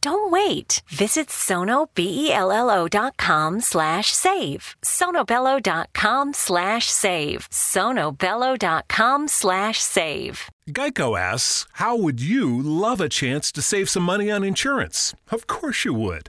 Don't wait. Visit sonobello.com slash save. sonobello.com slash save. sonobello.com slash save. Geico asks, How would you love a chance to save some money on insurance? Of course you would.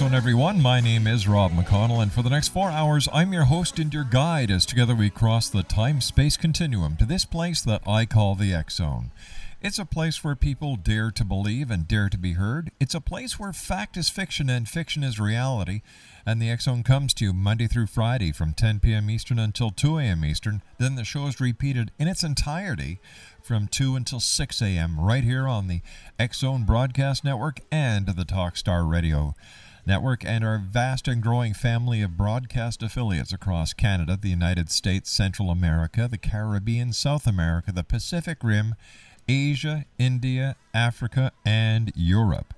Zone, everyone. My name is Rob McConnell, and for the next four hours, I'm your host and your guide as together we cross the time space continuum to this place that I call the X Zone. It's a place where people dare to believe and dare to be heard. It's a place where fact is fiction and fiction is reality. And the X Zone comes to you Monday through Friday from 10 p.m. Eastern until 2 a.m. Eastern. Then the show is repeated in its entirety from 2 until 6 a.m. right here on the X Zone Broadcast Network and the Talkstar Radio Network and our vast and growing family of broadcast affiliates across Canada, the United States, Central America, the Caribbean, South America, the Pacific Rim, Asia, India, Africa, and Europe.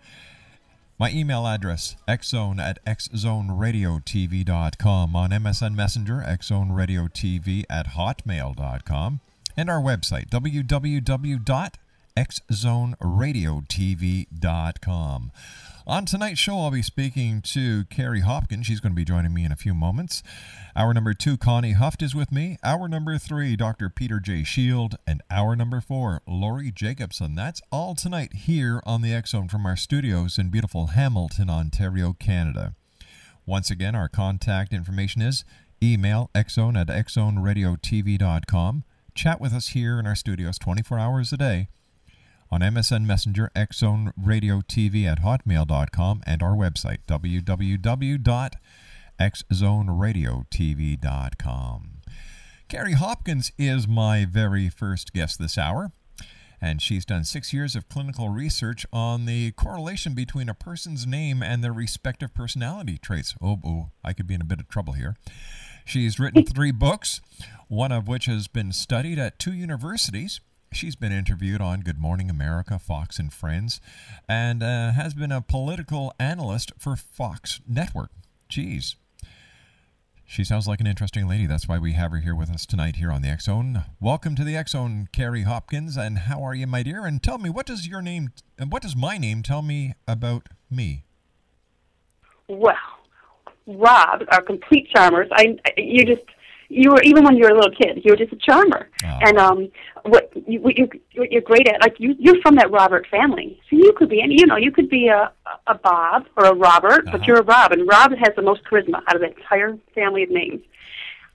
My email address, xzone at xzoneradiotv.com. On MSN Messenger, xzoneradiotv at hotmail.com. And our website, www.xzoneradiotv.com. On tonight's show, I'll be speaking to Kerri Hopkins. She's going to be joining me in a few moments. Hour number two, Connie Huft is with me. Hour number three, Dr. Peter J. Shield. And hour number four, Lori Jacobson. That's all tonight here on the Zone from our studios in beautiful Hamilton, Ontario, Canada. Once again, our contact information is email xzone at xzoneradiotv.com. Chat with us here in our studios 24 hours a day on MSN Messenger, Xzone Radio TV at hotmail.com, and our website, www.xzoneradiotv.com. Kerri Hopkins is my very first guest this hour, and she's done six years of clinical research on the correlation between a person's name and their respective personality traits. Oh, oh, I could be in a bit of trouble here. She's written three books, one of which has been studied at two universities. She's been interviewed on Good Morning America, Fox and Friends, and uh, has been a political analyst for Fox Network. Jeez. She sounds like an interesting lady. That's why we have her here with us tonight here on the Zone. Welcome to the Zone, Kerri Hopkins. And how are you, my dear? And tell me, what does your name what does my name tell me about me? Well, Rob, our complete charmers. I you just you were even when you were a little kid, you were just a charmer. Oh. And um, what you what you what you're great at, like you you're from that Robert family, so you could be any you know you could be a a Bob or a Robert, Uh-huh. but you're a Rob, and Rob has the most charisma out of the entire family of names.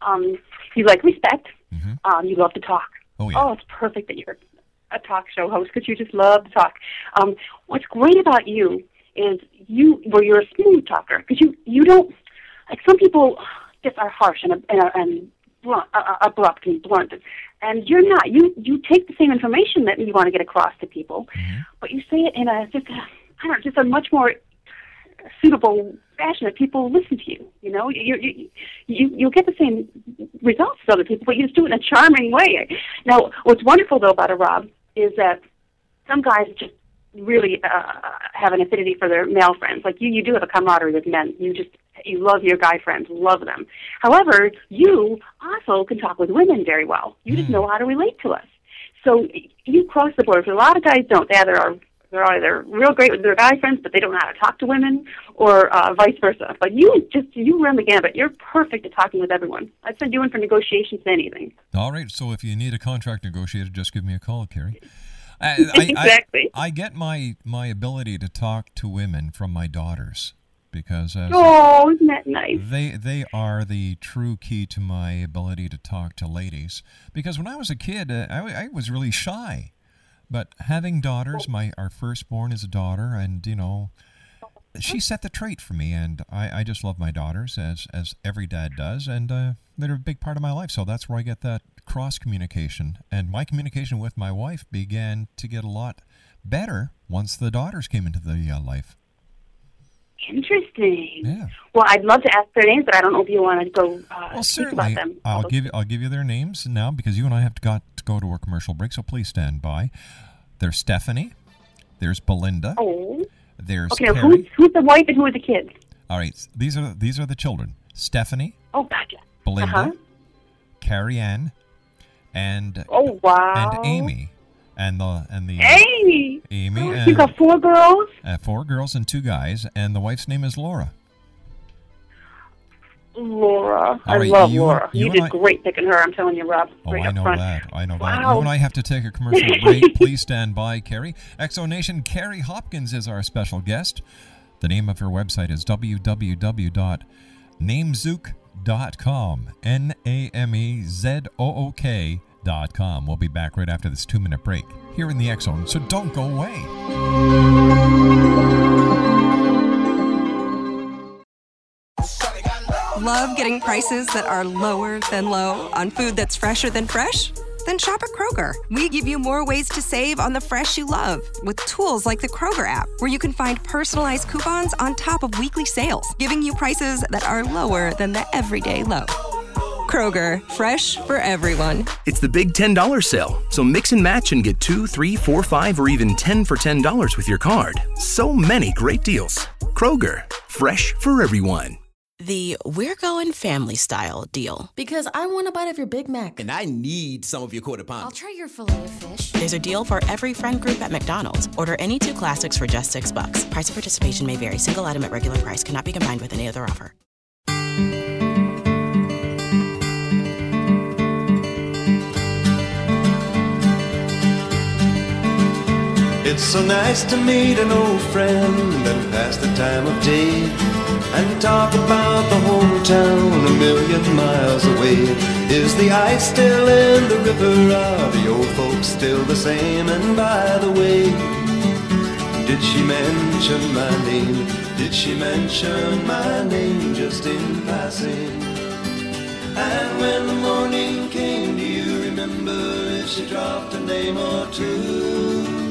Um, you like respect. Mhm. Um, you love to talk. Oh, yeah. Oh, it's perfect that you're a talk show host because you just love to talk. Um, what's great about you is you, well, you're a smooth talker because you you don't like some people just are harsh and and, and blunt, uh, uh, abrupt and blunt, and you're not. You you take the same information that you want to get across to people, but you say it in a just a, I don't know, just a much more suitable fashion that people listen to you. You know, you you you you'll get the same results as other people, but you just do it in a charming way. Now, what's wonderful though about a Rob is that some guys just really uh, have an affinity for their male friends. Like you, you do have a camaraderie with men. You just you love your guy friends, love them. However, you also can talk with women very well. You just know how to relate to us. So you cross the board. a lot of guys don't. They either are they're either real great with their guy friends, but they don't know how to talk to women, or uh, vice versa. But you just you run the gambit. You're perfect at talking with everyone. I'd send you in for negotiations to anything. All right. So if you need a contract negotiated, just give me a call, Kerri. I, I, Exactly. I, I get my my ability to talk to women from my daughters because as Oh, isn't that nice? they they are the true key to my ability to talk to ladies. Because when I was a kid, uh, I, I was really shy. But having daughters, my our firstborn is a daughter, and you know, she set the trait for me, and I, I just love my daughters as as every dad does, and uh, they're a big part of my life. So that's where I get that cross communication, and my communication with my wife began to get a lot better once the daughters came into the uh, life. Interesting. Yeah. Well, I'd love to ask their names, but I don't know if you want to go uh, Well, speak about certainly, them. I'll give you, I'll give you their names now because you and I have got to go to a commercial break. So please stand by. There's Stephanie. There's Belinda. Oh. There's Okay, now who's, who's the wife and who are the kids? All right, these are these are the children. Stephanie, Oh, gotcha. Belinda, Uh-huh. Carrie Ann, and Oh, wow. and Amy, and the and the Amy. Amy Oh, and got four girls? uh, four girls and two guys, and the wife's name is Laura. Laura. I All right, love you- Laura. you You, did I- great picking her. I'm telling you, Rob. Oh, right I know front. that. I know that. You and I have to take a commercial break. Please stand by, Kerri. Exo Nation, Kerri Hopkins is our special guest. The name of her website is www.namezook.com. N A M E Z O O K We'll be back right after this two minute break here in the Zone, so don't go away. Love getting prices that are lower than low on food that's fresher than fresh? Then shop at Kroger. We give you more ways to save on the fresh you love with tools like the Kroger app, where you can find personalized coupons on top of weekly sales, giving you prices that are lower than the everyday low. Kroger, fresh for everyone. It's the big $10 sale, so mix and match and get two, three, four, five, or even 10 for $10 with your card. So many great deals. Kroger, fresh for everyone. The We're Going Family Style deal. Because I want a bite of your Big Mac. And I need some of your quarter pound. I'll try your filet of fish. There's a deal for every friend group at McDonald's. Order any two classics for just six bucks. Price of participation may vary. Single item at regular price cannot be combined with any other offer. It's so nice to meet an old friend and pass the time of day and talk about the hometown a million miles away. Is the ice still in the river? Are the old folks still the same? And by the way, did she mention my name? Did she mention my name just in passing? And when the morning came, do you remember if she dropped a name or two?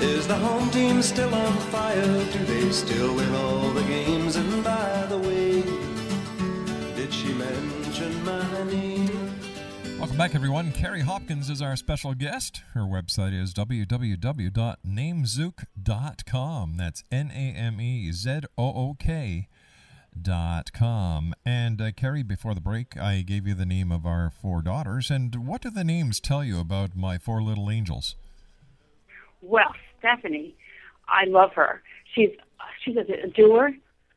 Is the home team still on fire? Do they still win all the games? And by the way, did she mention my name? Welcome back, everyone. Kerri Hopkins is our special guest. Her website is www.namezook.com. That's N A M E Z O O K dot com. And uh, Kerri, before the break, I gave you the name of our four daughters. And what do the names tell you about my four little angels? Well, Stephanie, I love her. She's she's a doer.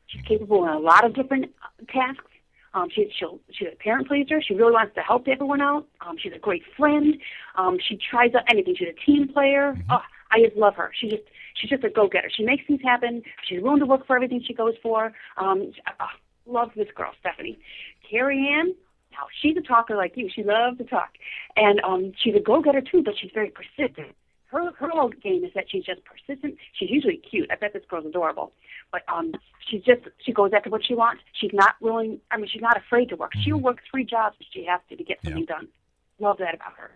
She's capable in a lot of different uh, tasks. Um, she, she'll, she's a parent pleaser. She really wants to help everyone out. Um, she's a great friend. Um, she tries out anything. She's a team player. Mm-hmm. Oh, I just love her. She just she's just a go-getter. She makes things happen. She's willing to work for everything she goes for. Um, uh, love this girl, Stephanie. Carrie Ann. Now she's a talker like you. She loves to talk, and um, she's a go-getter too. But she's very persistent. Her her whole game is that she's just persistent. She's usually cute. I bet this girl's adorable, but um, she's just she goes after what she wants. She's not willing. I mean, she's not afraid to work. She'll work three jobs if she has to to get something done. Love that about her.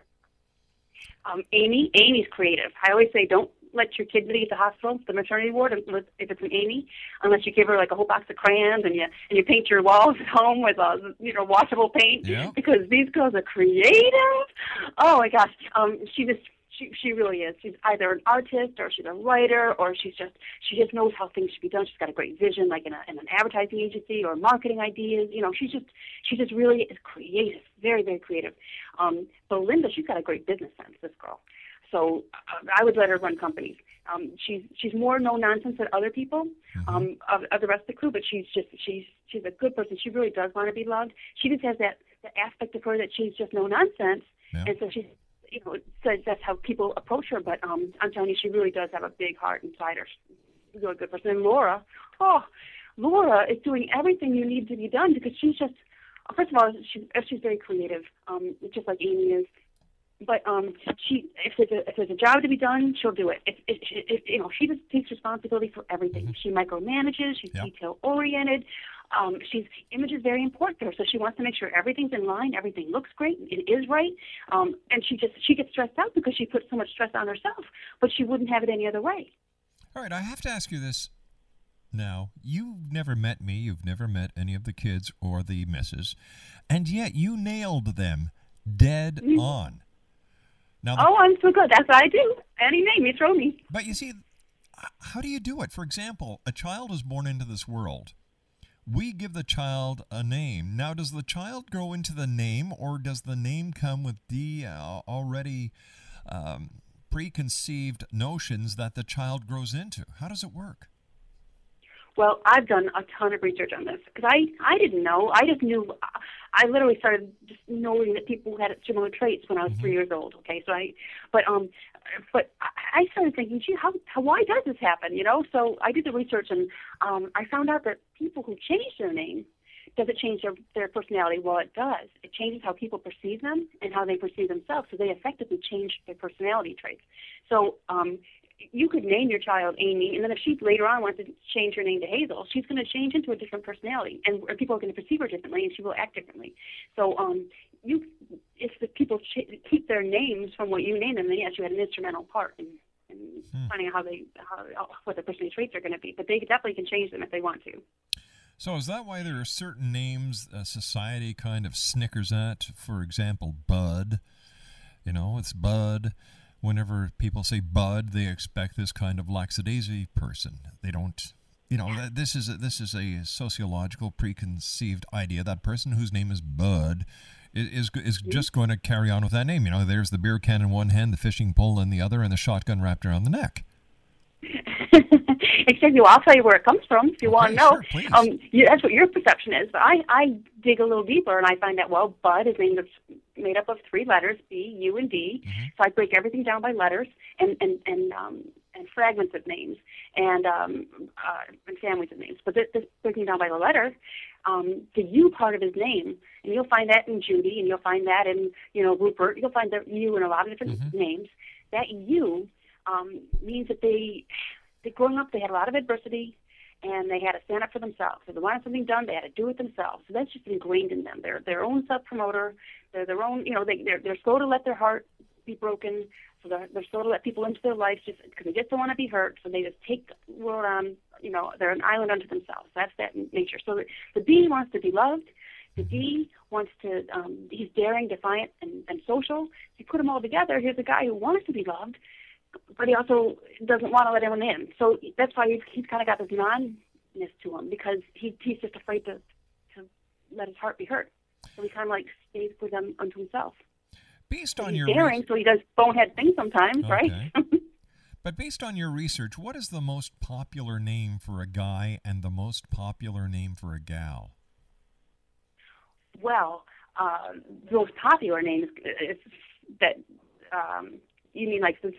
Um, Amy, Amy's creative. I always say don't let your kid leave the hospital, the maternity ward, unless- if it's an Amy, unless you give her like a whole box of crayons and you and you paint your walls at home with a you know washable paint. Yeah. Because these girls are creative. Oh my gosh, um, she just she she really is. She's either an artist or she's a writer or she's just she just knows how things should be done. She's got a great vision, like in, a, in an advertising agency or marketing ideas. You know, she's just she just really is creative, very very creative. Um, Belinda, she's got a great business sense. This girl. So uh, I would let her run companies. Um, she's she's more no nonsense than other people um, of, of the rest of the crew, but she's just she's she's a good person. She really does want to be loved. She just has that, that aspect of her that she's just no nonsense, and so she's you know says that's how people approach her. But um, I'm telling you, she really does have a big heart inside her. She's a really good person. And Laura, oh, Laura is doing everything you need to be done because she's just first of all she's she's very creative, um, just like Amy is but um she if there's a if there's a job to be done she'll do it if, if, if you know she just takes responsibility for everything she micromanages she's detail oriented um she's image is very important to her so she wants to make sure everything's in line everything looks great it is right um and she just she gets stressed out because she puts so much stress on herself but she wouldn't have it any other way All right, I have to ask you this now. You've never met me, you've never met any of the kids or the misses, and yet you nailed them dead on. Now, the- oh i'm so good that's what i do any name you throw me But you see, how do you do it? For example, a child is born into this world. We give the child a name. Now, does the child grow into the name, or does the name come with the uh, already um, preconceived notions that the child grows into? How does it work? Well, I've done a ton of research on this because I I didn't know. I just knew. I literally started just knowing that people had similar traits when I was three years old. Okay, so I, but um, but I I started thinking, gee, how, how why does this happen? You know, so I did the research and um, I found out that people who change their name does it change their, their personality? Well, it does. It changes how people perceive them and how they perceive themselves. So they effectively change their personality traits. So um, you could name your child Amy, and then if she later on wants to change her name to Hazel, she's going to change into a different personality, and people are going to perceive her differently, and she will act differently. So um, you, if the people ch- keep their names from what you name them, then yes, you had an instrumental part in, in finding out how they, how what their personality traits are going to be. But they definitely can change them if they want to. So, is that why there are certain names uh, society kind of snickers at? For example, Bud. You know, it's Bud. Whenever people say Bud, they expect this kind of lackadaisy person. They don't. You know, th- this is a, this is a sociological preconceived idea. That person whose name is Bud is is just going to carry on with that name. You know, there's the beer can in one hand, the fishing pole in the other, and the shotgun wrapped around the neck. Except you, I'll tell you where it comes from if you want to know. sure, um, you, that's what your perception is. But I, I dig a little deeper and I find that well, Bud is of made up of three letters, B, U, and D. So I break everything down by letters and and and um, and fragments of names and um, uh, and families of names. But this, this breaking down by the letter, um, the U part of his name, and you'll find that in Judy, and you'll find that in you know Rupert. You'll find the U in a lot of different names. That U um, means that they, they growing up, they had a lot of adversity, and they had to stand up for themselves. If they wanted something done, they had to do it themselves. So that's just ingrained in them. They're their own self promoter. They're their own. You know, they they're, they're slow to let their heart be broken. So they're, they're slow to let people into their lives just because they just don't want to be hurt. So they just take the world on. You know, they're an island unto themselves. That's that nature. So the, the B wants to be loved. The D wants to, um, he's daring, defiant, and, and social. You put them all together, here's a guy who wants to be loved, but he also doesn't want to let anyone in. So that's why he's, he's kind of got this non-ness to him because he, he's just afraid to, to let his heart be hurt. So he kind of like stays with them unto himself. Based on he's your daring, so he does bonehead things sometimes, right? Okay. But based on your research, what is the most popular name for a guy and the most popular name for a gal? Well, uh, the most popular name is, is that um, you mean like this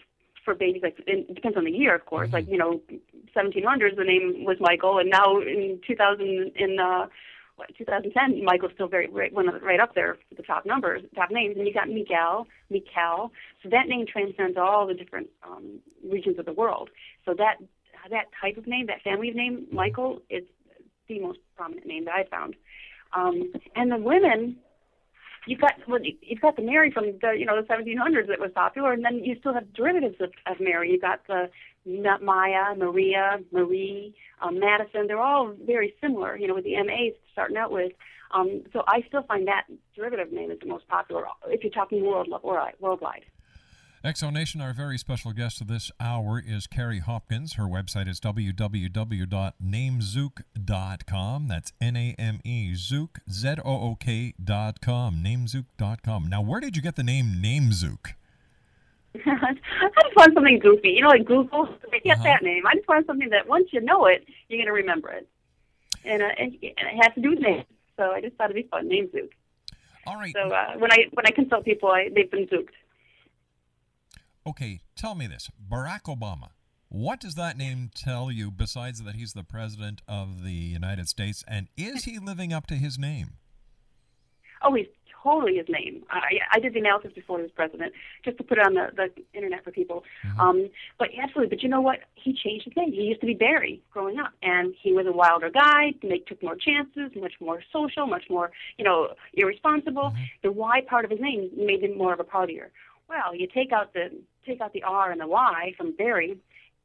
for babies like it depends on the year of course. Like you know 1700s the name was michael and now in 2000 in uh what, 2010 michael's still very right one of the, right up there for the top numbers top names. And you got miguel mikael so that name transcends all the different um regions of the world. So that that type of name that family of name michael is the most prominent name that i found. Um and the women you've got well, you've got the Mary from the you know the 1700s that was popular, and then you still have derivatives of, of Mary. You've got the Ma- Maya, Maria, Marie, um, Madison. They're all very similar, you know, with the MAs starting out with. Um, so I still find that derivative name is the most popular if you're talking world worldwide. Exonation, our very special guest of this hour is Kerri Hopkins. Her website is www.namezook.com. That's N A M E Zook, Z O O K.com, namezook.com. Now, where did you get the name Namezook? I just want something goofy. You know, like Google. I get that name. I just want something that once you know it, you're going to remember it. And, uh, and, it has to do with names. So I just thought it'd be fun. Name Zook. All right. So uh, when I when I consult people, I, they've been zooked. Okay, tell me this Barack Obama. What does that name tell you besides that he's the president of the United States? And is he living up to his name? Oh, he's totally his name. I, I did the analysis before he was president, just to put it on the, the internet for people. Um, but absolutely, but you know what? He changed his name. He used to be Barry growing up, and he was a wilder guy. They took more chances, much more social, much more, you know, irresponsible. The Y part of his name made him more of a partier. Well, you take out the take out the R and the Y from Barry,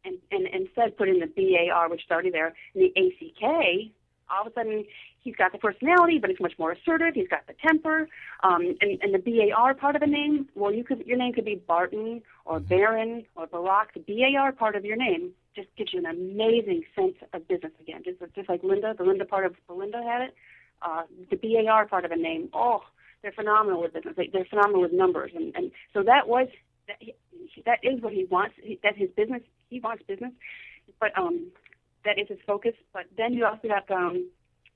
and, and instead put in the B A R, which is already there, and the A C K. All of a sudden, he's got the personality, but he's much more assertive. He's got the temper, um, and, and the B A R part of a name. Well, you could your name could be Barton or Baron or Barack. The B A R part of your name just gives you an amazing sense of business again. Just just like Linda, the Linda part of Belinda had it. Uh, the B A R part of a name. Oh, they're phenomenal with business. They're phenomenal with numbers, and and so that was that, he, that is what he wants. He, that his business. He wants business, but um, that is his focus. But then you also have um,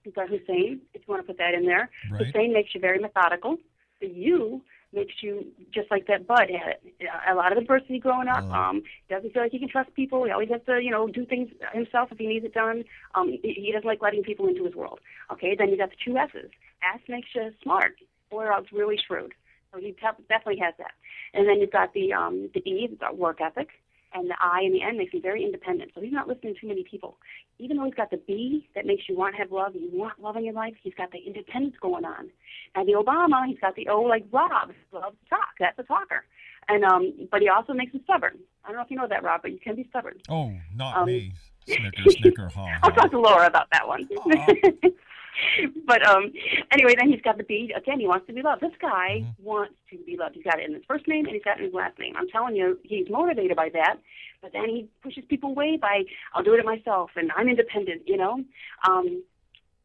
you've Hussein. If you want to put that in there, Right. Hussein makes you very methodical. The U makes you just like that Bud had it. A lot of adversity growing up. Um, doesn't feel like he can trust people. He always has to, you know, do things himself if he needs it done. Um, he, he doesn't like letting people into his world. Okay, then you got the two S's. S makes you smart, or else really shrewd. So he definitely has that. And then you've got the um, the E, the work ethic, and the I and the N makes him very independent. So he's not listening to too many people. Even though he's got the B that makes you want to have love, you want love in your life, he's got the independence going on. Now the Obama, he's got the O like Rob, loves to talk. That's a talker. And um, but he also makes him stubborn. I don't know if you know that, Rob, but you can be stubborn. Oh, not Um, me. Snicker, snicker, ha. I'll talk to Laura about that one. but um, anyway, then he's got the B. Again, he wants to be loved. This guy wants to be loved. He's got it in his first name and he's got it in his last name. I'm telling you, he's motivated by that. But then he pushes people away by, I'll do it myself and I'm independent, you know. Um,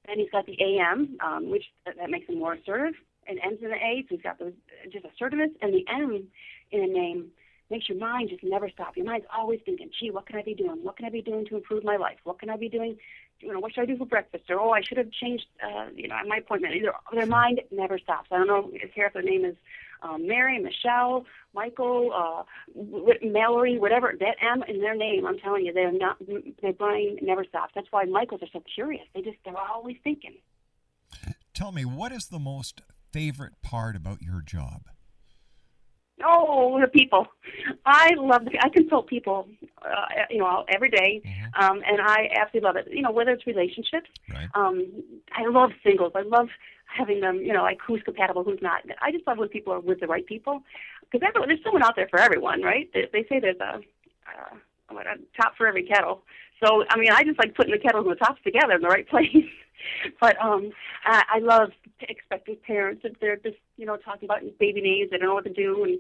then he's got the AM, um, which that, that makes him more assertive, and ends in the A, so he's got those just assertiveness, and the M in a name makes your mind just never stop. Your mind's always thinking, gee, what can I be doing? What can I be doing to improve my life? What can I be doing? You know, what should I do for breakfast? Or oh, I should have changed, uh, you know, my appointment. Either their mind never stops. I don't know if care if their name is um, Mary, Michelle, Michael, uh, Mallory, whatever. That M in their name, I'm telling you, they're not. Their brain never stops. That's why Michaels are so curious. They just they're always thinking. Tell me, what is the most favorite part about your job? Oh, the people. I love. The, I consult people, uh, you know, every day, um, and I absolutely love it. You know, whether it's relationships. Um, I love singles. I love having them. You know, like who's compatible, who's not. I just love when people are with the right people, because there's someone out there for everyone, right? They, they say there's a, uh, what, a top for every kettle. So I mean, I just like putting the kettles and the tops together in the right place. but um, I, I love expecting parents if they're just you know talking about baby names, they don't know what to do, and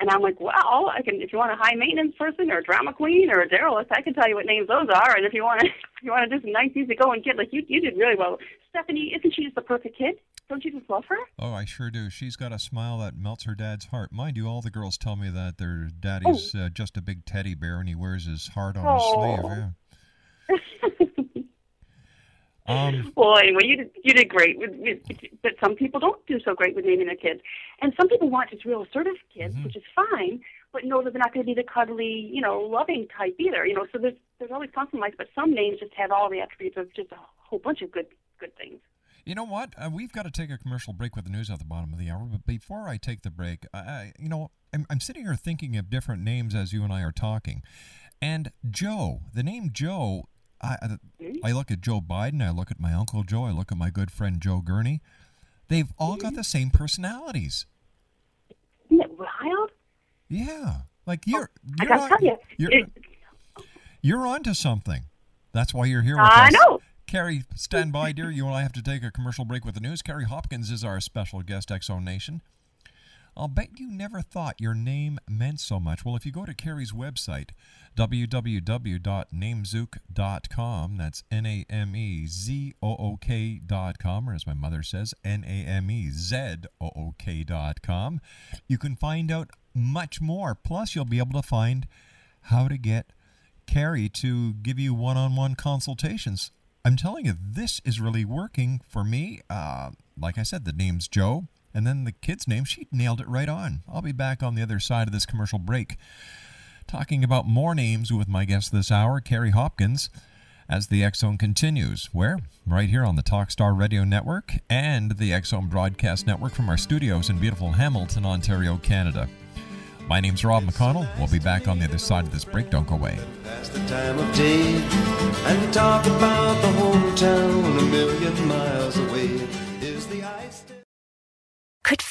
and I'm like, well, I can if you want a high maintenance person or a drama queen or a derelict, I can tell you what names those are, and if you want to if you want to do some nice easy going kid, like you you did really well. Stephanie, isn't she just the perfect kid? Don't you just love her? Oh, I sure do. She's got a smile that melts her dad's heart. Mind you, all the girls tell me that their daddy's uh, just a big teddy bear and he wears his heart on Oh. his sleeve. Um, Well, anyway, you did, you did great. With, with, but some people don't do so great with naming their kids, and some people want just real assertive kids, Mm-hmm. which is fine. But know that they're not going to be the cuddly, you know, loving type either. You know, so there's there's always compromise. But some names just have all the attributes of just a whole bunch of good good things. You know what? Uh, we've got to take a commercial break with the news at the bottom of the hour. But before I take the break, I, I you know, I'm, I'm sitting here thinking of different names as you and I are talking. And Joe, the name Joe, I, I- hmm? I look at Joe Biden, I look at my uncle Joe, I look at my good friend Joe Gurney. They've all got hmm? the same personalities. Isn't it wild? Yeah, like oh, you're. I you're gotta on, tell you, you're, you're onto something. That's why you're here with I us. know. Kerri, stand by, dear. You and I have to take a commercial break with the news. Kerri Hopkins is our special guest, Exo Nation. I'll bet you never thought your name meant so much. Well, if you go to Kerri's website, www.namezook.com, that's N A M E Z O O K.com, or as my mother says, N A M E Z O O K.com, you can find out much more. Plus, you'll be able to find how to get Kerri to give you one on one consultations. I'm telling you, this is really working for me. Uh, like I said, the name's Joe, and then the kid's name, she nailed it right on. I'll be back on the other side of this commercial break talking about more names with my guest this hour, Kerri Hopkins, as the Zone continues. Where? Right here on the Talkstar Radio Network and the Zone Broadcast Network from our studios in beautiful Hamilton, Ontario, Canada. My name's Rob McConnell. We'll be back on the other side of this break. Don't go away. And talk about the hometown a million miles away. Could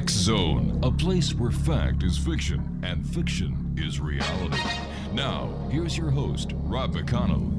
X Zone, a place where fact is fiction and fiction is reality. Now, here's your host, Rob McConnell.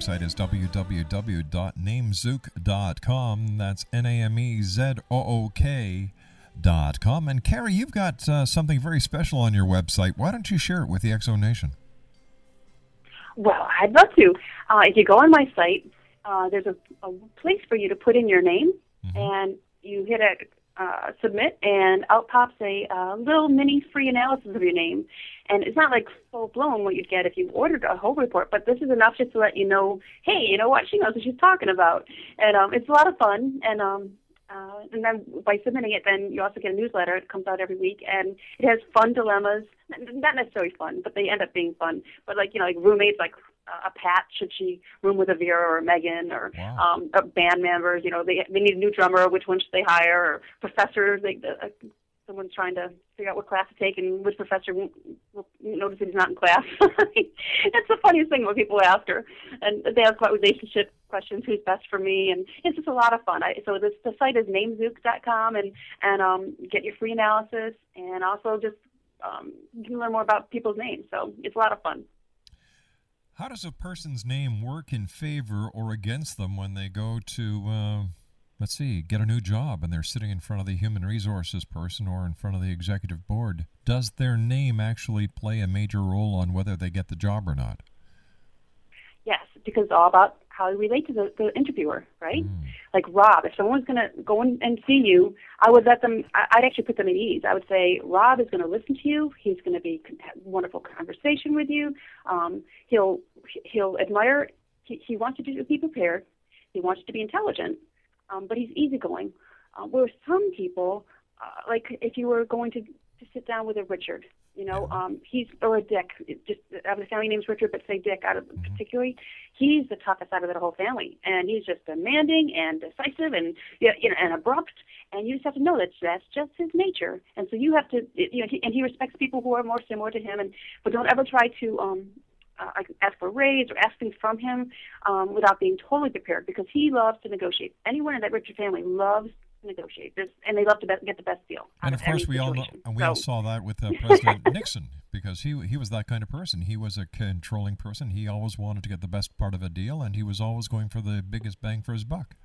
Website is www.namezook.com. That's N A M E Z O O K. Dot com. And Kerri, you've got uh, something very special on your website. Why don't you share it with the Exo Nation? Well, I'd love to. Uh, if you go on my site, uh, there's a, a place for you to put in your name, and you hit a uh, submit, and out pops a uh, little mini free analysis of your name. And it's not like full blown what you'd get if you ordered a whole report, but this is enough just to let you know, hey, you know what, she knows what she's talking about. And um, it's a lot of fun. And um, uh, and then by submitting it, then you also get a newsletter. It comes out every week, and it has fun dilemmas. Not necessarily fun, but they end up being fun. But like you know, like roommates, like uh, a Pat, should she room with a Vera or a Megan, or Wow. um, uh, band members? You know, they they need a new drummer. Which one should they hire? Or professors? Like the, uh, someone's trying to figure out what class to take, and which professor won't, will notice he's not in class. That's the funniest thing when people ask her, and they ask about relationship questions, who's best for me, and it's just a lot of fun. I, so this the site is namezook.com, and and um, get your free analysis, and also just um, you can learn more about people's names. So it's a lot of fun. How does a person's name work in favor or against them when they go to, uh, let's see, get a new job and they're sitting in front of the human resources person or in front of the executive board? Does their name actually play a major role on whether they get the job or not? Yes, because it's all about how you relate to the, the interviewer, right? Like Rob, if someone's going to go in and see you, I would let them. I- I'd actually put them at ease. I would say Rob is going to listen to you. He's going to be have wonderful conversation with you. Um, he'll he'll admire. He, he wants you to be prepared. He wants you to be intelligent, um, but he's easygoing. Uh, where some people, uh, like if you were going to, to sit down with a Richard, you know, um, he's or a Dick. Just I have a family name's Richard, but say Dick out of particularly, he's the toughest out of the whole family, and he's just demanding and decisive and yeah, you know, and abrupt. And you just have to know that that's just his nature. And so you have to, you know, he, and he respects people who are more similar to him. And but don't ever try to um, uh, ask for a raise or ask things from him um, without being totally prepared because he loves to negotiate. Anyone in that Richard family loves to negotiate, There's, and they love to be- get the best deal. And of any course, we all know, and we So- all saw that with uh, President Nixon because he he was that kind of person. He was a controlling person. He always wanted to get the best part of a deal, and he was always going for the biggest bang for his buck.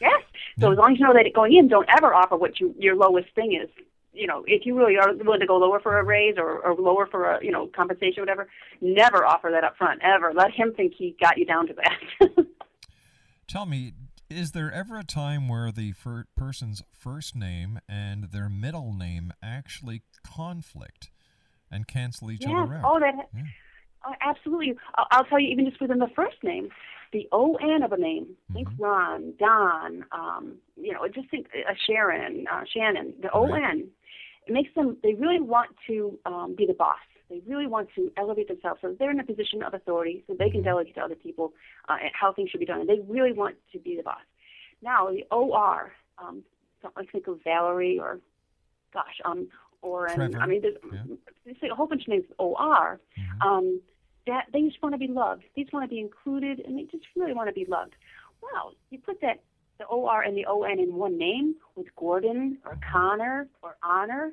Yes. So as long as you know that going in, don't ever offer what you your lowest thing is. You know, if you really are willing to go lower for a raise or, or lower for a you know compensation, whatever, never offer that up front. Ever let him think he got you down to that. Tell me, is there ever a time where the fir- person's first name and their middle name actually conflict and cancel each yes. other out? Oh, that. Oh, absolutely. I'll, I'll tell you, even just within the first name, the O N of a name. Think Ron, Don. Um, you know, just think uh, Sharon, uh, Shannon. The O N. It makes them. They really want to um, be the boss. They really want to elevate themselves so they're in a position of authority, so they can delegate to other people uh, how things should be done. And they really want to be the boss. Now, the O R. Um, so I think of Valerie or, gosh, um, or Trevor. I mean, there's, there's a whole bunch of names. O R. Um, that they just want to be loved. They just want to be included, and they just really want to be loved. Well, you put that the O R and the O N in one name with Gordon or Connor or Honor,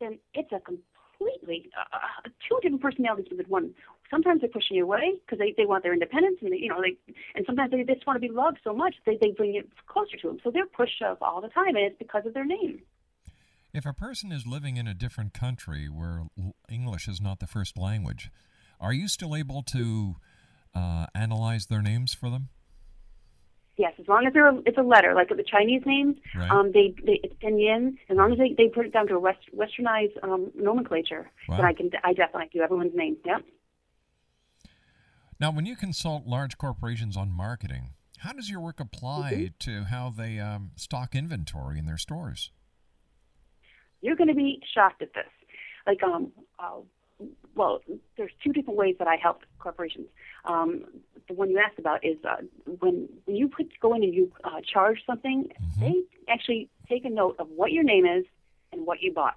then it's a completely uh, two different personalities within one. Sometimes they're pushing you away because they, they want their independence, and they, you know they and sometimes they just want to be loved so much they they bring it closer to them. So they're pushed up all the time, and it's because of their name. If a person is living in a different country where English is not the first language, are you still able to uh, analyze their names for them? Yes, as long as they're it's a letter, like the Chinese names, Right. um, they they it's pinyin. As long as they they put it down to a west, westernized um, nomenclature, Wow. then I can I definitely do everyone's name. Yep. Now, when you consult large corporations on marketing, how does your work apply Mm-hmm. to how they um, stock inventory in their stores? You're going to be shocked at this. Like um, uh, well, there's two different ways that I help corporations. Um, the one you asked about is uh, when when you put go in and you uh, charge something, they actually take a note of what your name is and what you bought.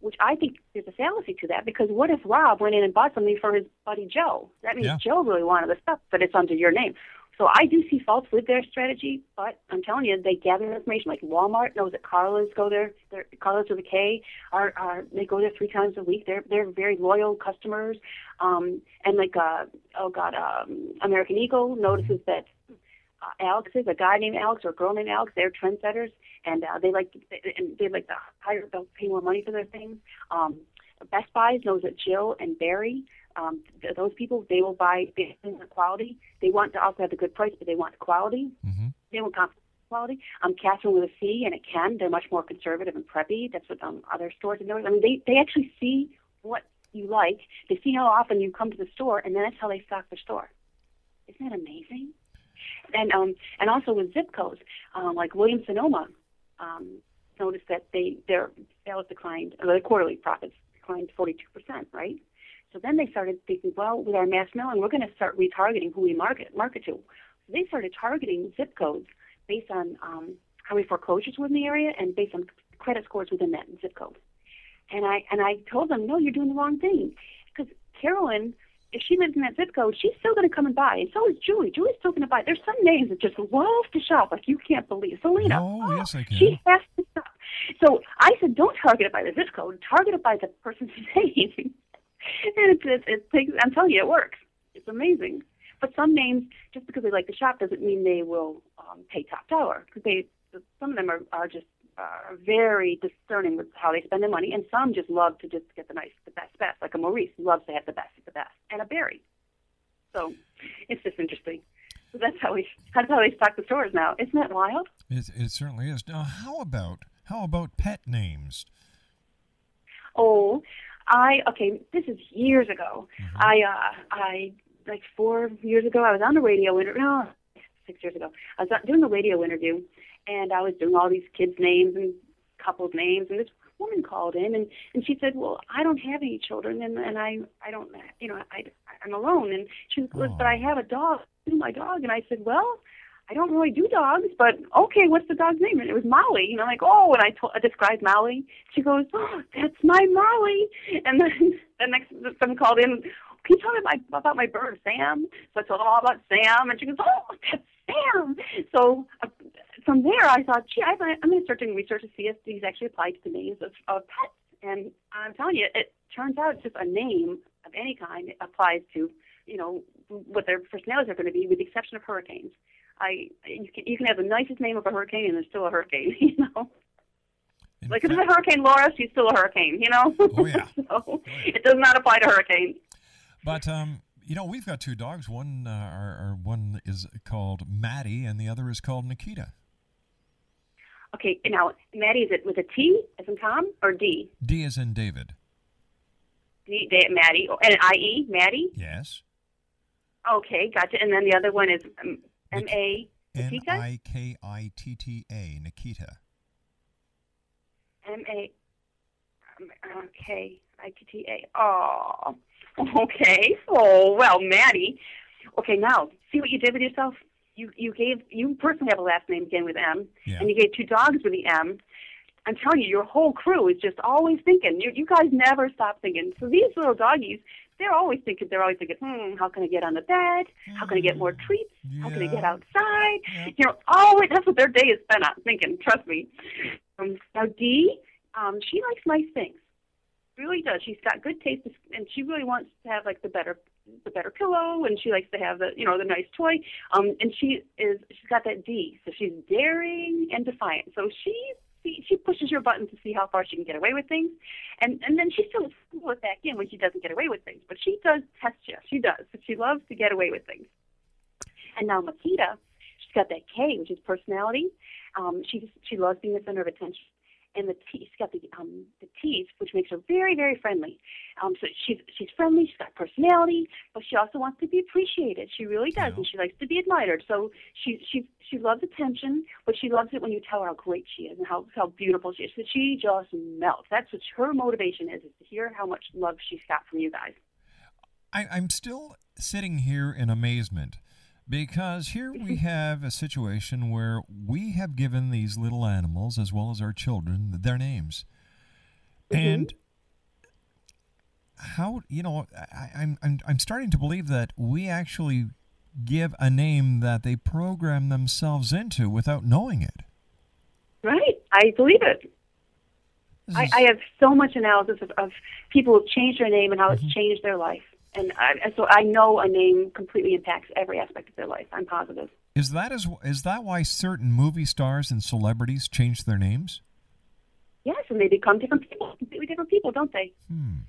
Which I think there's a fallacy to that because what if Rob went in and bought something for his buddy Joe? That means Yeah. Joe really wanted the stuff, but it's under your name. So I do see faults with their strategy, but I'm telling you, they gather information. Like Walmart knows that Carla's go there. They're, Carla's with a K are, are they go there three times a week. They're they're very loyal customers. Um, and like uh, oh god, um, American Eagle notices that uh, Alex is a guy named Alex or a girl named Alex. They're trendsetters, and uh, they like they, and they like the higher they'll pay more money for their things. Um, Best Buy knows that Jill and Barry, um, th- those people, they will buy on the quality. They want to also have the good price, but they want quality. Mm-hmm. They want quality. Um, Catherine with a C and a Ken, they're much more conservative and preppy. That's what um, other stores have noticed. I mean, they, they actually see what you like. They see how often you come to the store, and then that's how they stock their store. Isn't that amazing? And um, and also with zip codes, um, like Williams Sonoma, um, noticed that they their sales declined, or their quarterly profits declined 42 percent, right? So then they started thinking, well, with our mass mailing, we're going to start retargeting who we market market to. So they started targeting zip codes based on um, how many foreclosures were in the area and based on credit scores within that zip code. And I and I told them, no, you're doing the wrong thing, because Carolyn, if she lives in that zip code, she's still going to come and buy, and so is Julie. Julie's still going to buy. There's some names that just love to shop, like you can't believe. Selena, Oh, yes, I can. she has to shop. So I said, don't target it by the zip code. Target it by the person's name. and it, it, it takes. I'm telling you, it works. It's amazing. But some names, just because they like to shop, doesn't mean they will um, pay top dollar. Because they, some of them are, are just uh, very discerning with how they spend their money, and some just love to just get the nice, the best, best. Like a Maurice loves to have the best of the best, and a Barry. So it's just interesting. So that's how we that's how they stock the stores now. Isn't that wild? It, it certainly is. Now, how about how about pet names? Oh, I okay. This is years ago. I uh I like four years ago. I was on the radio interview. No, six years ago. I was doing the radio interview, and I was doing all these kids' names and couples' names, and this woman called in and and she said, "Well, I don't have any children, and and I I don't you know I I'm alone." And she was, "But I have a dog, my dog." And I said, "Well." I don't really do dogs, but okay, what's the dog's name? And it was Molly. You know, like, oh, and I, told, I described Molly. She goes, oh, that's my Molly. And then the next, someone called in, can you tell me my, about my bird, Sam? So I told them all about Sam, and she goes, oh, that's Sam. So uh, from there, I thought, gee, I, I'm going to start doing research to see if these actually apply to the names of, of pets. And I'm telling you, it turns out just a name of any kind applies to, you know, what their personalities are going to be, with the exception of hurricanes. I you can you can have the nicest name of a hurricane and there's still a hurricane, you know. like if it's a Hurricane Laura, she's still a hurricane, you know. Oh yeah. so it does not apply to hurricanes. But um, you know, we've got two dogs. One, uh, our, our one is called Maddie, and the other is called Nikita. Okay, now Maddie is it with a T as in Tom or D? D is in David. D, D Maddie oh, and I E Maddie. Yes. Okay, gotcha. And then the other one is um, M A N Nikita. I K I T T A, Nikita. M A K I T T A. Oh, okay. Oh well, Maddie. Okay, now see what you did with yourself. You you gave you personally have a last name again with M, Yeah. and you gave two dogs with the M. I'm telling you, your whole crew is just always thinking. You you guys never stop thinking. So these little doggies, they're always thinking. They're always thinking, hmm, how can I get on the bed? How can I get more treats? How can I get outside? You know, always that's what their day is spent on thinking. Trust me. Um, now D, um, she likes nice things. Really does. She's got good taste, and she really wants to have like the better the better pillow, and she likes to have the you know the nice toy. Um, and she is she's got that D, so she's daring and defiant. So she she, she pushes your buttons to see how far she can get away with things, and and then she still pulls it back in when she doesn't get away with things. But she does test you. She does. She loves to get away with things. And now Makita, she's got that K, which is personality. Um, she she loves being the center of attention. And the teeth. she's got the um the T's, which makes her very very friendly. Um, so she's she's friendly. She's got personality, but she also wants to be appreciated. She really does, and she likes to be admired. So she she she loves attention, but she loves it when you tell her how great she is and how how beautiful she is. So she just melts. That's what her motivation is: is to hear how much love she's got from you guys. I, I'm still sitting here in amazement because here we have a situation where we have given these little animals, as well as our children, their names. Mm-hmm. And how, you know, I, I'm, I'm, I'm starting to believe that we actually give a name that they program themselves into without knowing it. Right. I believe it. I, I have so much analysis of, of people who've changed their name and how it's mm-hmm. changed their life. And I, so I know a name completely impacts every aspect of their life. I'm positive. Is that is, is that why certain movie stars and celebrities change their names? Yes, and they become different people, completely different people, don't they?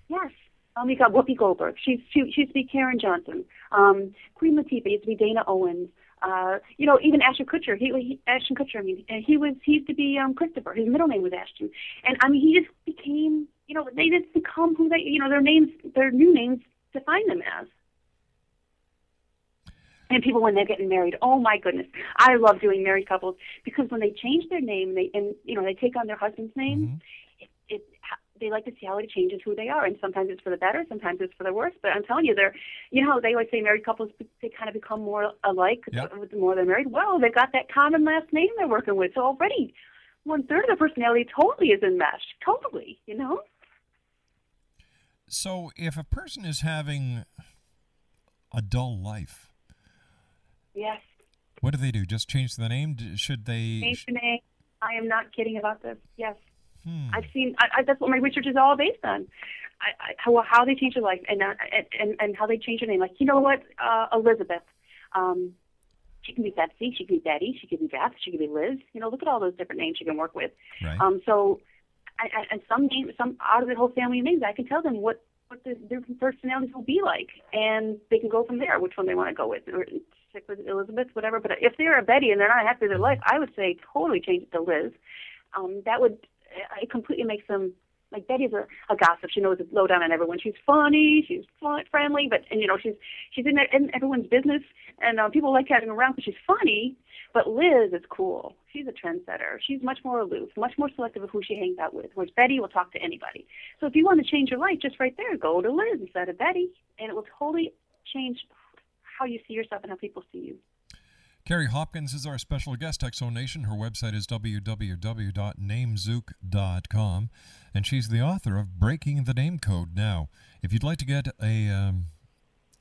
Yes. Um, you got Whoopi Goldberg. She's she, she used to be Karen Johnson. Um, Queen Latifah used to be Dana Owens. Uh, you know, even Ashton Kutcher, he, he Ashton Kutcher, I mean, he was he used to be um, Christopher. His middle name was Ashton, and I mean, he just became, you know, they just become who they, you know, their names, their new names define them as. And people when they're getting married, oh my goodness, I love doing married couples because when they change their name, they and you know they take on their husband's name. Mm-hmm. It, it they like to see how it changes who they are, and sometimes it's for the better, sometimes it's for the worse. But I'm telling you, they're, you know, they always say married couples they kind of become more alike the more they're married. Well, they've got that common last name they're working with, so already one third of their personality totally is enmeshed, totally, you know. So, if a person is having a dull life, Yes, what do they do? Just change the name? Should they? change the name. I am not kidding about this. Yes. Hmm. I've seen. I, I, that's what my research is all based on. I, I, how how they change their life and uh, and and and how they change their name. Like you know what, uh, Elizabeth. Um, she can be Betsy. She can be Betty. She can be Beth. She can be Liz. You know, look at all those different names she can work with. Right. Um, so, And some names, some out of the whole family names, I can tell them what what the, their personalities will be like, and they can go from there. Which one they want to go with, or stick with Elizabeth, whatever. But if they're a Betty and they're not happy with their life, I would say totally change it to Liz. Um, that would it completely makes them like Betty's a, a gossip. She knows the lowdown on everyone. She's funny, she's fun, friendly, but and you know she's she's in, in everyone's business, and uh, people like having her around because she's funny. But Liz is cool. She's a trendsetter. She's much more aloof, much more selective of who she hangs out with. Whereas Betty will talk to anybody. So if you want to change your life, just right there, go to Liz instead of Betty, and it will totally change how you see yourself and how people see you. Kerri Hopkins is our special guest, Exonation. Her website is www.namezook.com, and she's the author of Breaking the Name Code. Now, if you'd like to get a, um,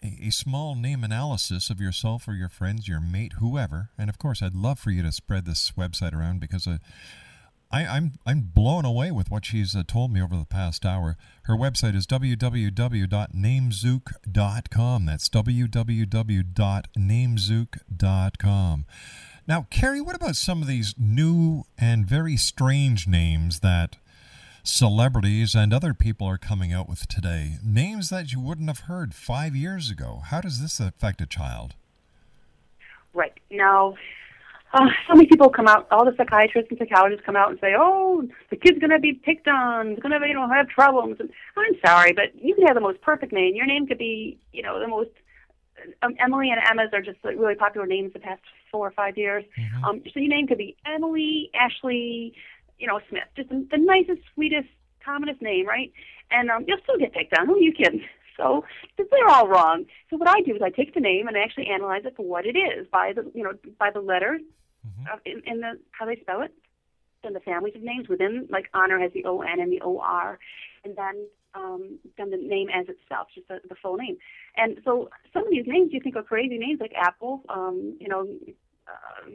a, a small name analysis of yourself or your friends, your mate, whoever, and of course, I'd love for you to spread this website around because uh, I, I'm I'm blown away with what she's uh, told me over the past hour. Her website is www.namezook.com. That's www.namezook.com. Now, Kerri, what about some of these new and very strange names that celebrities and other people are coming out with today? Names that you wouldn't have heard five years ago. How does this affect a child? Right now, uh, so many people come out. All the psychiatrists and psychologists come out and say, "Oh, the kid's going to be picked on. He's going to, you know, have problems." And I'm sorry, but you can have the most perfect name. Your name could be, you know, the most. Um, Emily and Emma's are just like, really popular names the past four or five years. Um, so your name could be Emily Ashley, you know, Smith. Just the, the nicest, sweetest, commonest name, right? And um, you'll still get picked on. Who are you kidding? So they're all wrong. So what I do is I take the name and I actually analyze it for what it is by the you know by the letters uh, in, in the how they spell it, then the families of names within like honor has the O N and the O R, and then um, then the name as itself, just the, the full name. And so some of these names you think are crazy names like Apple, um, you know. Uh,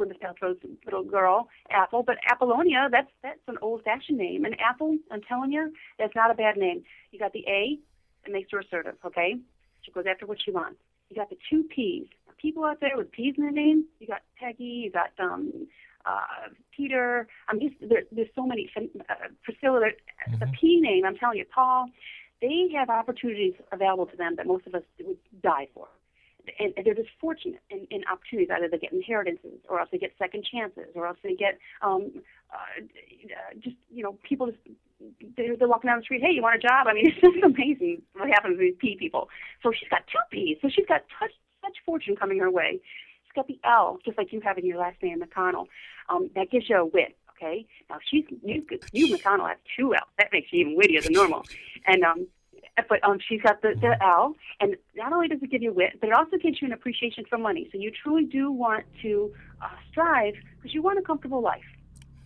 Gwyneth Paltrow's little girl, Apple, but Apollonia, that's that's an old-fashioned name. And Apple, I'm telling you, that's not a bad name. You got the A, it makes her assertive, okay? She goes after what she wants. You got the two P's. People out there with P's in their name. You got Peggy. You got um, uh, Peter. I'm just there, there's so many. Uh, Priscilla. there- The P name. I'm telling you, Paul. They have opportunities available to them that most of us would die for. And they're just fortunate in, in opportunities. Either they get inheritances, or else they get second chances, or else they get um, uh, just you know people just they're, they're walking down the street. Hey, you want a job? I mean, it's just amazing what happens to these P people. So she's got two P's. So she's got such such fortune coming her way. She's got the L, just like you have in your last name, McConnell. Um, that gives you a wit. Okay. Now she's you you McConnell has two L's. That makes you even wittier than normal. And um, but um, she's got the, the L, and not only does it give you wit, but it also gives you an appreciation for money. So you truly do want to uh, strive because you want a comfortable life.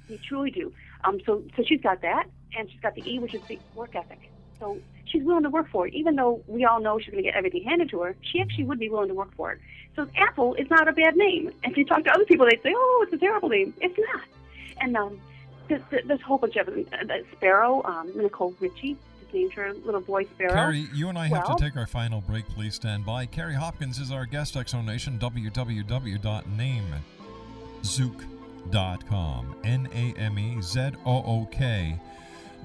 You truly do. Um, so so she's got that, and she's got the E, which is the work ethic. So she's willing to work for it, even though we all know she's going to get everything handed to her. She actually would be willing to work for it. So Apple is not a bad name. If you talk to other people, they say, "Oh, it's a terrible name." It's not. And um, there's, there's a whole bunch of them. Uh, Sparrow, um, Nicole Richie her little boy Sparrow. Kerri, you and I have to take our final break. Please stand by. Kerri Hopkins is our guest. Exonation. www.namezook.com. N A M E Z O O K.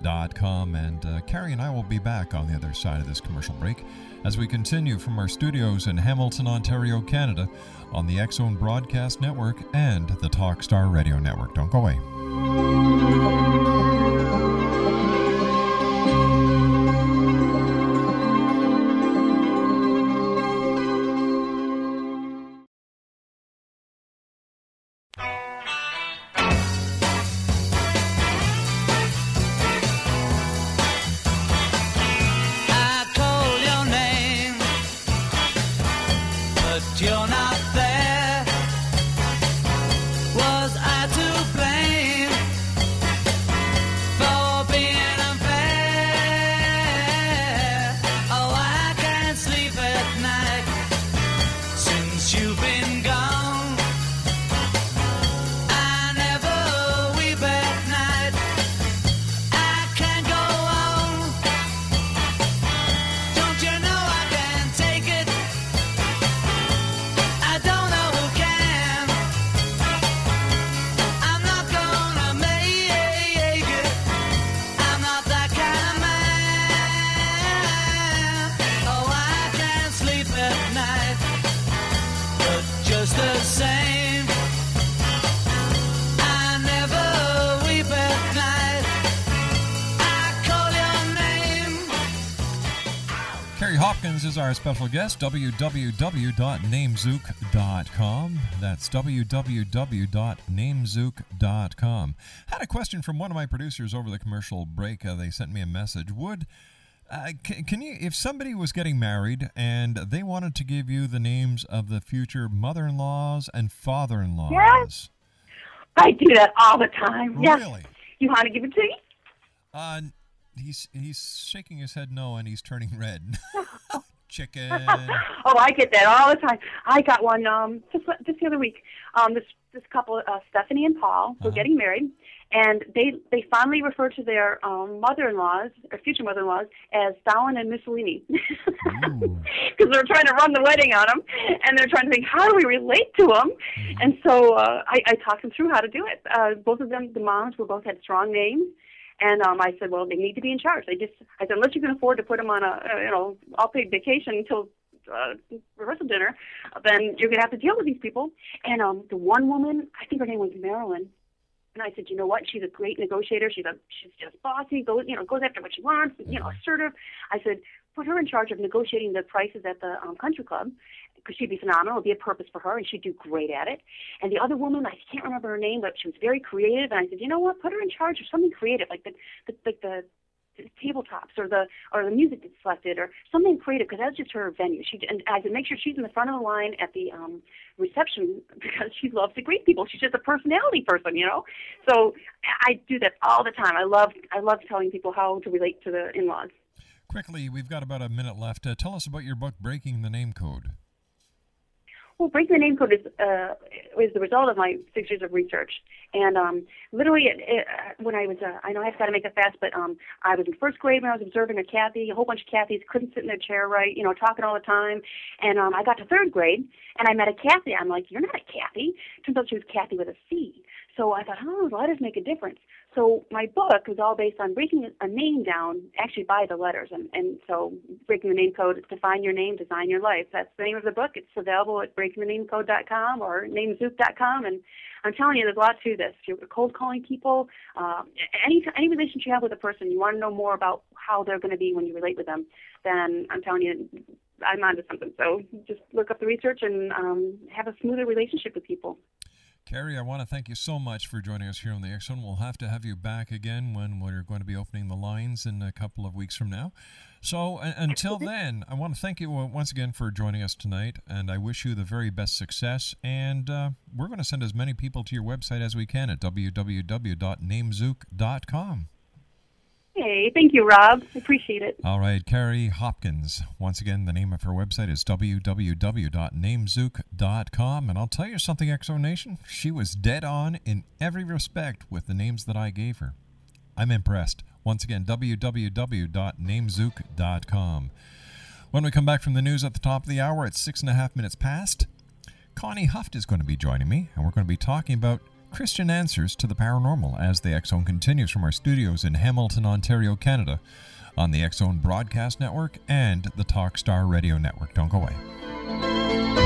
namezook.com. And uh, Kerri and I will be back on the other side of this commercial break as we continue from our studios in Hamilton, Ontario, Canada, on the X Zone Broadcast Network and the Talkstar Radio Network. Don't go away. Hopkins is our special guest. www.namezook.com. That's www.namezook.com. Had a question from one of my producers over the commercial break. Uh, they sent me a message. Would uh, can, can you, if somebody was getting married and they wanted to give you the names of the future mother-in-laws and father-in-laws? Yes. I do that all the time. Yes. Really? You want to give it to me? Uh, he's he's shaking his head no, and he's turning red. Chicken. oh, I get that all the time. I got one um just just the other week. Um, this this couple, uh, Stephanie and Paul, were getting married, and they they fondly refer to their um, mother-in-laws or future mother-in-laws as Stalin and Mussolini, because they're trying to run the wedding on them, and they're trying to think how do we relate to them, and so uh, I, I talked them through how to do it. Uh, both of them, the moms, were both had strong names. And um, I said, well, they need to be in charge. They just, I said, unless you can afford to put them on a, uh, you know, all paid vacation until uh, rehearsal dinner, then you're gonna have to deal with these people. And um, the one woman, I think her name was Marilyn. And I said, you know what? She's a great negotiator. She's a, she's just bossy. Goes, you know, goes after what she wants. You know, assertive. I said, put her in charge of negotiating the prices at the um, country club because she'd be phenomenal. It'd be a purpose for her, and she'd do great at it. And the other woman, I can't remember her name, but she was very creative. And I said, you know what? Put her in charge of something creative, like the the the, the tabletops or the or the music that's selected or something creative because that's just her venue. She and I said, make sure she's in the front of the line at the um reception because she loves to greet people. She's just a personality person, you know. So I do that all the time. I love I love telling people how to relate to the in-laws. Quickly, we've got about a minute left. Uh, tell us about your book, Breaking the Name Code. Well, breaking the name code is uh, is the result of my six years of research, and um, literally, it, it, uh, when I was, uh, I know I've got to make it fast, but um, I was in first grade when I was observing a Kathy, a whole bunch of Kathys couldn't sit in their chair right, you know, talking all the time, and um, I got to third grade, and I met a Kathy. I'm like, you're not a Kathy. Turns out she was Kathy with a C. So I thought, oh, the letters make a difference. So my book is all based on breaking a name down, actually by the letters, and and so breaking the name code define your name, design your life. That's the name of the book. It's available at breakingthenamecode.com or namezook.com, and I'm telling you, there's a lot to this. If you're cold calling people, um, any any relationship you have with a person, you want to know more about how they're going to be when you relate with them. Then I'm telling you, I'm onto something. So just look up the research and um, have a smoother relationship with people. Kerri, I want to thank you so much for joining us here on the X Zone. We'll have to have you back again when we're going to be opening the lines in a couple of weeks from now. So uh, until then, I want to thank you once again for joining us tonight, and I wish you the very best success. And uh, we're going to send as many people to your website as we can at www.namezook.com. Hey, thank you, Rob. I appreciate it. All right, Kerri Hopkins. Once again, the name of her website is www.namezook.com. And I'll tell you something, Exo Nation. She was dead on in every respect with the names that I gave her. I'm impressed. Once again, www.namezook.com. When we come back from the news at the top of the hour, it's six and a half minutes past. Connie Huft is going to be joining me, and we're going to be talking about Christian answers to the paranormal as the Zone continues from our studios in Hamilton, Ontario, Canada, on the Zone Broadcast Network and the Talkstar Radio Network. Don't go away.